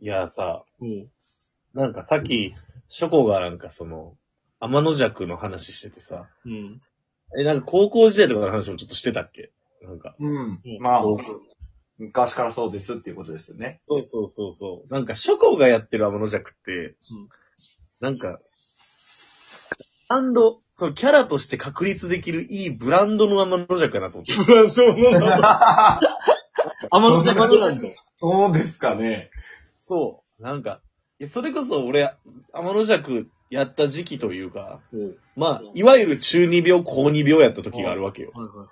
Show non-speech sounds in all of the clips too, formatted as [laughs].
いやさ、うん。なんかさっき、ショコがなんかその、天の弱の話しててさ、うん。え、なんか高校時代とかの話もちょっとしてたっけ？なんか。うんうん。まあ昔からそうですっていうことですよね。そうそうそうそう。なんか、ショコがやってる天の弱って、なんか、ブランド、そのキャラとして確立できるいいブランドの天の弱やなと思って。ブランドの名前。天の弱ブランド。そうですかね。そう。なんか、いやそれこそ俺、天の弱やった時期というか、うん。まあ、いわゆる中二病、高二病やった時があるわけよ。はいはいはい。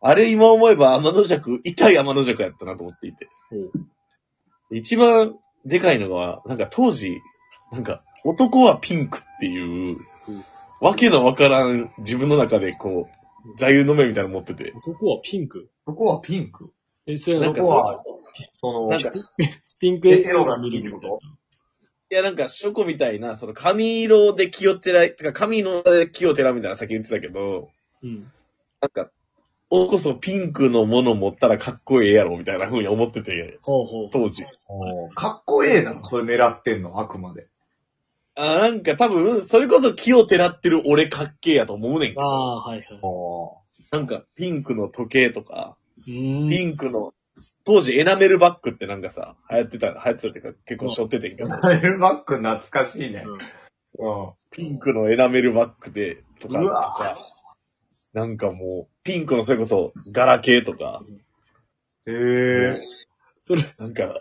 あれ今思えば天の弱、痛い天の弱やったなと思っていて。一番でかいのが、なんか当時、なんか、男はピンクっていう、わけのわからん自分の中でこう、座右の銘みたいなの持ってて。男はピンク？そこはピンクえ、それなんんか、こは、その、なんか、ピンクエテロが好きってこと？いやなんか、ショコみたいな、その髪色で気をてらい、てか髪ので気をてらみたいなさっき言ってたけど、うん。なんか、おこそピンクのもの持ったらかっこええやろ、みたいな風に思ってて、ほうほう。当時。かっこええなのそれ狙ってんの、あくまで。あなんか多分、それこそ気をてらってる俺かっけえやと思うねんけど、ああ、はいはい。おなんか、ピンクの時計とか。ピンクの、当時エナメルバッグってなんかさ、流行ってた、流行ってたっていうか結構背負っててんけど、ー。エルバック懐かしいね。うんうん。ピンクのエナメルバッグで、とか、とかなんかもう、ピンクのそれこそ、ガラケーとか、へえ。それ、なんか、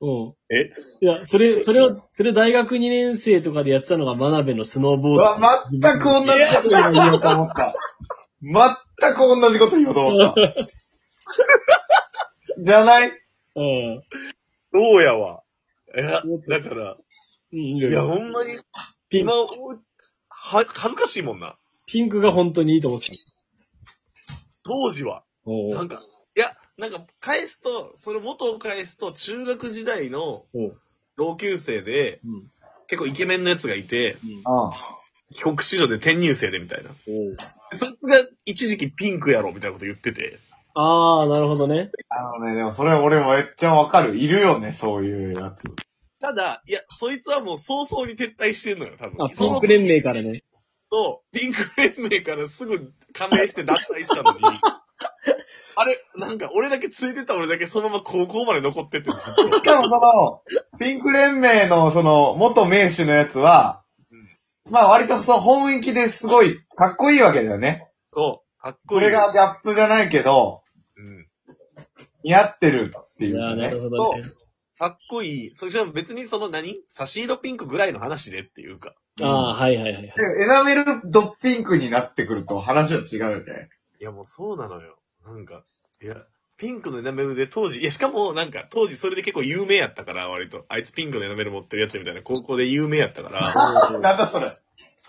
うん。え？いや、それ、それを、それ大学2年生とかでやってたのが真鍋のスノーボード。うわ、全く同じこと言おうと思った。全く同じこと言おうと思った。[laughs] じゃない？うん。そうやわ。いや、だから、うん、いいいろ。ほんまに、ピン今、おは、恥ずかしいもんな。ピンクが本当にいいと思ってた。当時は。おなんか、いや、なんか、返すと、その元を返すと、中学時代のおう同級生で、うん。結構イケメンのやつがいて、うん。うん。帰国子女で転入生でみたいな。おうそいつが一時期ピンクやろみたいなこと言ってて。ああ、なるほどね。あのね、でもそれ俺めっちゃわかる。いるよね、そういうやつ。ただ、いや、そいつはもう早々に撤退してんのよ、多分。あ、ピンク連盟からね。と、ピンク連盟からすぐ加盟して脱退したのに、[laughs] あれ、なんか俺だけついてた俺だけそのまま高校まで残ってってずっと。しかもその、ピンク連盟のその、元名手のやつは、まあ割とその本域ですごいかっこいいわけだよね。そう、かっここいい。れがギャップじゃないけど、うん。似合ってるっていういやー、なる。ほどね。かっこいい。それじゃ別にその何？差し色ピンクぐらいの話でっていうか。ああ、はいはいはい。でエナメルドピンクになってくると話は違うよね。いやもうそうなのよ。なんか、いや、ピンクのエナメルで当時、いやしかもなんか当時それで結構有名やったから、割と。あいつピンクのエナメル持ってるやつみたいな高校で有名やったから、なんだそれ。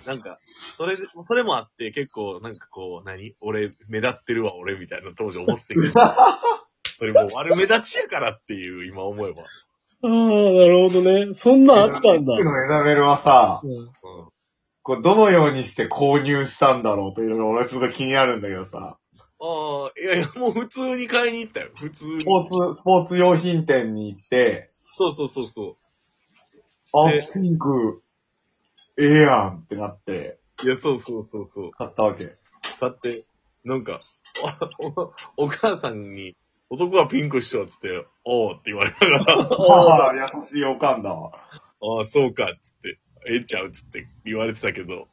なんか、それで、それもあって結構なんかこう、何？俺目立ってるわ俺みたいな当時思ってる。[laughs] それもう悪目立ちやからっていう今思えば。ああ、なるほどね。そんなんあったんだピンク。のエナメルはさ、うんうん。こうどのようにして購入したんだろうというのが俺すごい気になるんだけどさ。ああ、いやいや、もう普通に買いに行ったよ。普通にス。ポーツ、スポーツ用品店に行って、そうそうそうそう。あで、ピンク、ええやんってなって、いや、そうそうそうそう。買ったわけ。だって、なんか、あお [laughs] お母さんに、男はピンクしようっつって、おうって言われながら、[laughs] ああ、優しいおかんだわ。ああ、そうか、っつって、ええちゃうっつって言われてたけど、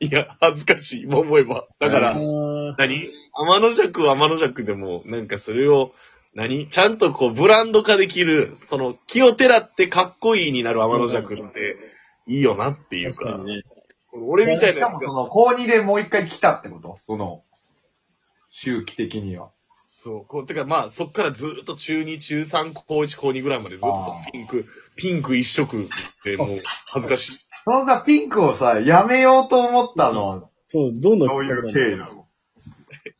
いや、恥ずかしい、今思えば。だかあら、ー何？天の弱は天の弱でも、なんかそれを、何？ちゃんとこう、ブランド化できる、その、気をてらってかっこいいになる天の弱って、いいよなっていうか、確かにね。俺みたいなしかもその、高2でもう一回来たってこと？その、周期的には。そう、こう、てかまあ、そっからずーっと中2、中3、高1、高2ぐらいまでずっとピンク、ピンク一色でもう、恥ずかしい。[laughs] そのさ、ピンクをさ、やめようと思ったのは、そう、どんどんどういう経緯なの？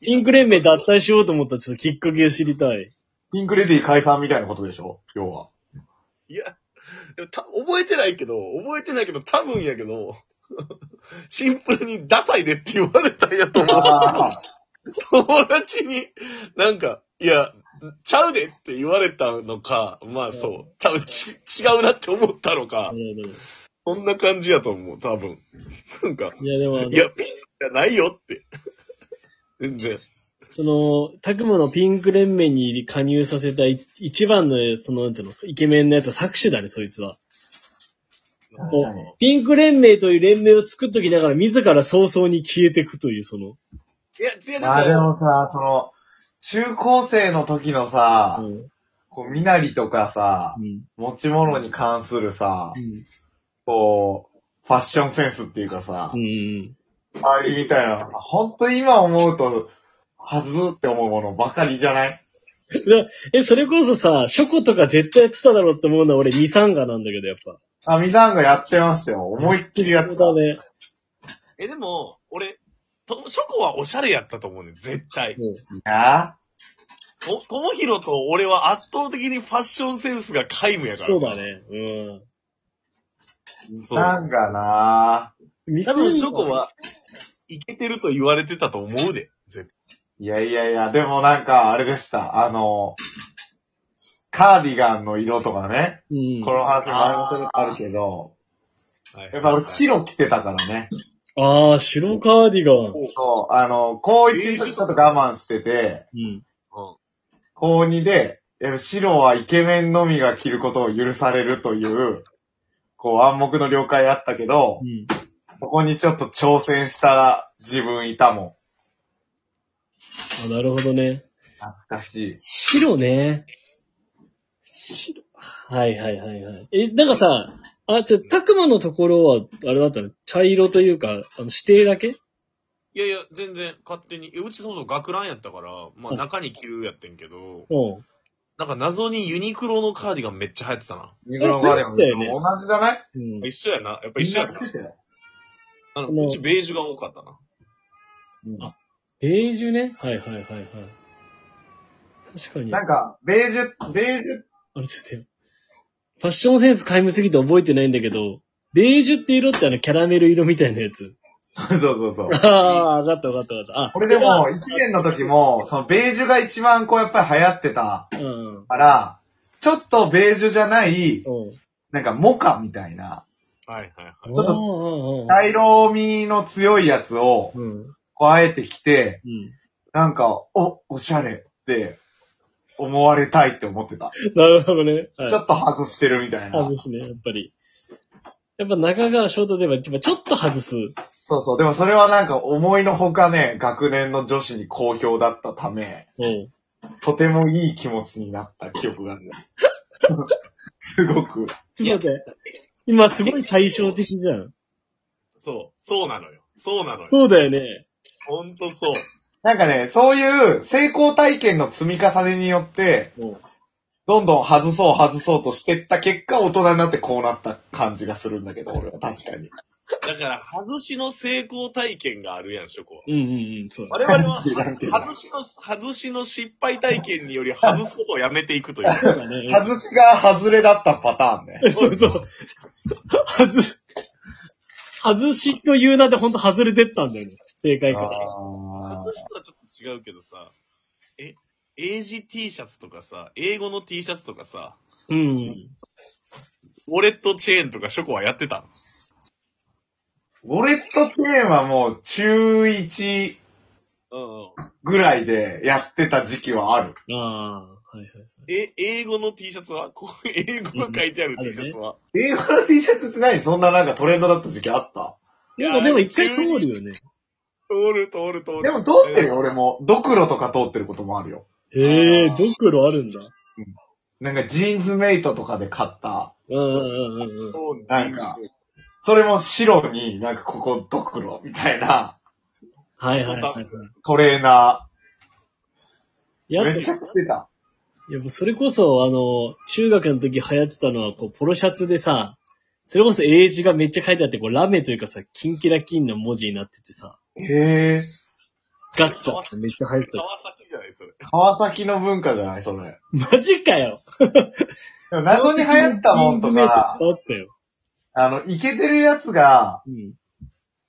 ピンク連盟脱退しようと思ったらちょっときっかけを知りたい。ピンクレディー解散みたいなことでしょ？要は。いや、でもた覚えてないけど、覚えてないけど、多分やけど、[laughs] シンプルにダサいでって言われたんやと思う。[laughs] 友達に、なんか、いや、ちゃうでって言われたのか、まあそう、多分ち違うなって思ったのか。そんな感じやと思う、多分。なんか、いや、でもいや、ピンクじゃないよって。全然。その、タクモのピンク連盟に加入させたい一番の、その、なんていうの、イケメンのやつは作詞だね、そいつは。確かにピンク連盟という連盟を作っときながら、自ら早々に消えていくという、その。いや、違う、まあでだもさ、その、中高生の時のさ、うん。こう、身なりとかさ、うん。持ち物に関するさ、うん。こう、ファッションセンスっていうかさう、ん。ありみたいな、ほんと今思うと、はずって思うものばかりじゃない？え、それこそさ、ショコとか絶対やってただろうって思うのは俺、ミサンガなんだけど、やっぱ。あ、ミサンがやってましたよ。思いっきりやってた。そうだね。え、でも、俺、と、ショコはおしゃれやったと思うねん、絶対。あと、ともひろと俺は圧倒的にファッションセンスが皆無やからさ。そうだ。ね。うん。ミそうサンがなミサンガ多分ショコは、いけてると言われてたと思うで。絶いやいやいや、でもなんか、あれでした。あの、カーディガンの色とかね。うん。この話前もことあるけど、対やっぱ俺白着てたからね。ああ、白カーディガン。そう、あの、高一の時ちょっと我慢してて、うん。うん。高2で、やっぱ白はイケメンのみが着ることを許されるという、こう暗黙の了解あったけどう、ん。ここにちょっと挑戦した自分いたもあ、なるほどね。ん。懐かしい。白ね。白。はいはいはいはい。え、なんかさ、あ、ちょ、たくまのところは、あれだったの？茶色というか、あの、指定だけ？いやいや、全然勝手に。いやうちそもそも学ランやったから、まあうん中に着るやってんけど、うん。なんか謎にユニクロのカーディガンめっちゃ流行ってたな。ニグロガーデンもだよね同じじゃない？うん。一緒やな。やっぱ一緒やな。ああのの、うちベージュが多かったな。あベージュね。はいはいはいはい。確かに。なんか、ベージュ、ベージュ、あれちょっと待ってファッションセンス皆無すぎて覚えてないんだけど、ベージュって色ってあのキャラメル色みたいなやつ。そうそうそう。ああ、わかったわかったわかった。あ、これでも、1年の時も、そのベージュが一番こうやっぱり流行ってたうん。うん。から、ちょっとベージュじゃない、うん。なんかモカみたいな、はいはいはい。ちょっとと茶色みの強いやつを、うん。あえて着て、うん。なんか、お、おしゃれって思われたいって思ってた。なるほどね。はいちょっと外してるみたいな。外しね、やっぱり。やっぱ中川ショートではやっぱちょっと外す。そうそう。でもそれはなんか思いのほかね、学年の女子に好評だったため、うん。とてもいい気持ちになった記憶がある。[laughs] すごく。ちょっと待って。今すごい対照的じゃん。そう。そうなのよ。そうなのよ。そうだよね。ほんとそう。なんかね、そういう成功体験の積み重ねによって、うん。どんどん外そう外そうとしてった結果、大人になってこうなった感じがするんだけど、俺は確かに。だから、外しの成功体験があるやん、ショコは。うんうんうん、そうだ。我々は、知らんけど外しの、外しの失敗体験により外すことをやめていくという。そうだね。外しが外れだったパターンね。そうそう。外す。外しという名でほんと外れてったんだよね。正解から。あ外しとはちょっと違うけどさ、え、英字 T シャツとかさ、英語の T シャツとかさ、うん。ウォレットチェーンとかショコはやってたウォレットチェーンはもう中1うんうん。ぐらいでやってた時期はある。ああ、はいはい。え、英語の T シャツは？こう英語が書いてあるうん T シャツは、英語の T シャツって何？そんななんかトレンドだった時期あった？いや、でも一回通るよね。通る通る通る。でも通ってるよ、俺も。ドクロとか通ってることもあるよ。へえ、あードクロあるんだ。なんかジーンズメイトとかで買った。うんうんうんうん。なんかそれも白になんかここドクロみたいなはいはいはいはい。トレーナいや、ー。めっちゃ着てた。いやもうそれこそ、あの、中学の時流行ってたのは、こう、ポロシャツでさ、それこそ英字がめっちゃ書いてあって、こう、ラメというかさ、キンキラキンの文字になっててさ、へえ。ガッチャってめっちゃ流行ってた。川崎じゃないそれ。川崎の文化じゃないそれ。マジかよでも謎に流行ったもんとか、あったよ。あの、イケてるやつが、うん。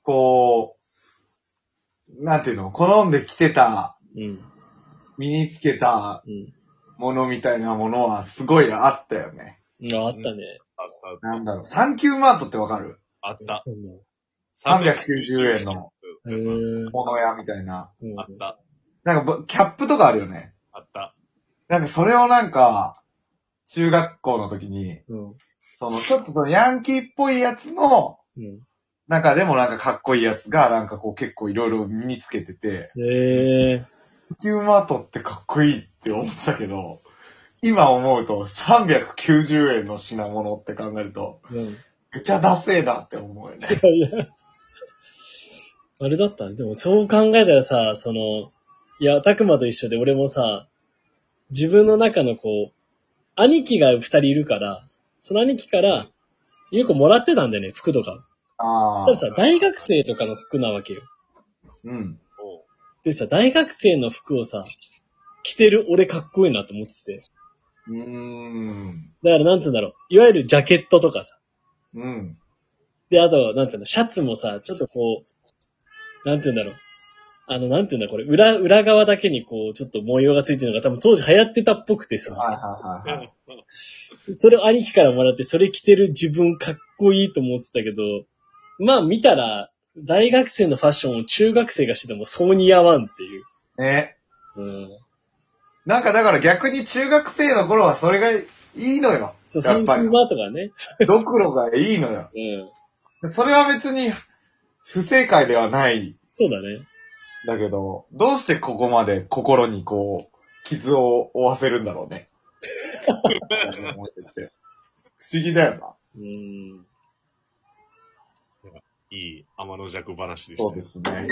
こう、なんていうの、好んで着てた、うん。身につけたうん。ものみたいなものはすごいあったよね。うんあったね。あった、なんだろう。サンキューマートってわかる？あった。うん390円のへーもの屋みたいな。うんあった。なんかぼ、キャップとかあるよね。あった。なんかそれをなんか、中学校の時に、うん。その、ちょっとそのヤンキーっぽいやつの、うん。中でもなんかかっこいいやつが、なんかこう結構いろいろ身につけてて、へえ。キューマートってかっこいいって思ったけど、今思うと390円の品物って考えると、うん。めっちゃダセーなって思うよね。いや、あれだったね。でもそう考えたらさ、その、いや、たくまと一緒で俺もさ、自分の中のこう、兄貴が二人いるから、その兄貴から、よくもらってたんだよね、服とか。あたださ、大学生とかの服なわけよ。うん。でさ、大学生の服をさ、着てる俺かっこいいなと思ってて。うーん。だからなんて言うんだろう。いわゆるジャケットとかさ。うん。で、あと、なんていうの、シャツもさ、ちょっとこう、なんていうんだろう。あの、なんていうんだ、これ、裏、裏側だけにこう、ちょっと模様がついてるのが多分当時流行ってたっぽくてさ、はいはいはいはい。それを兄貴からもらって、それ着てる自分かっこいいと思ってたけど、まあ見たら、大学生のファッションを中学生がしててもそう似合わんっていう。ね。うん。なんかだから逆に中学生の頃はそれがいいのよ。そう、やっぱりとかね。[laughs] ドクロがいいのよ。うん。それは別に不正解ではない。そうだね。だけど、どうしてここまで心にこう、傷を負わせるんだろうね。[laughs] 思ってて不思議だよな。うん。いい天の弱話でし。そうですね。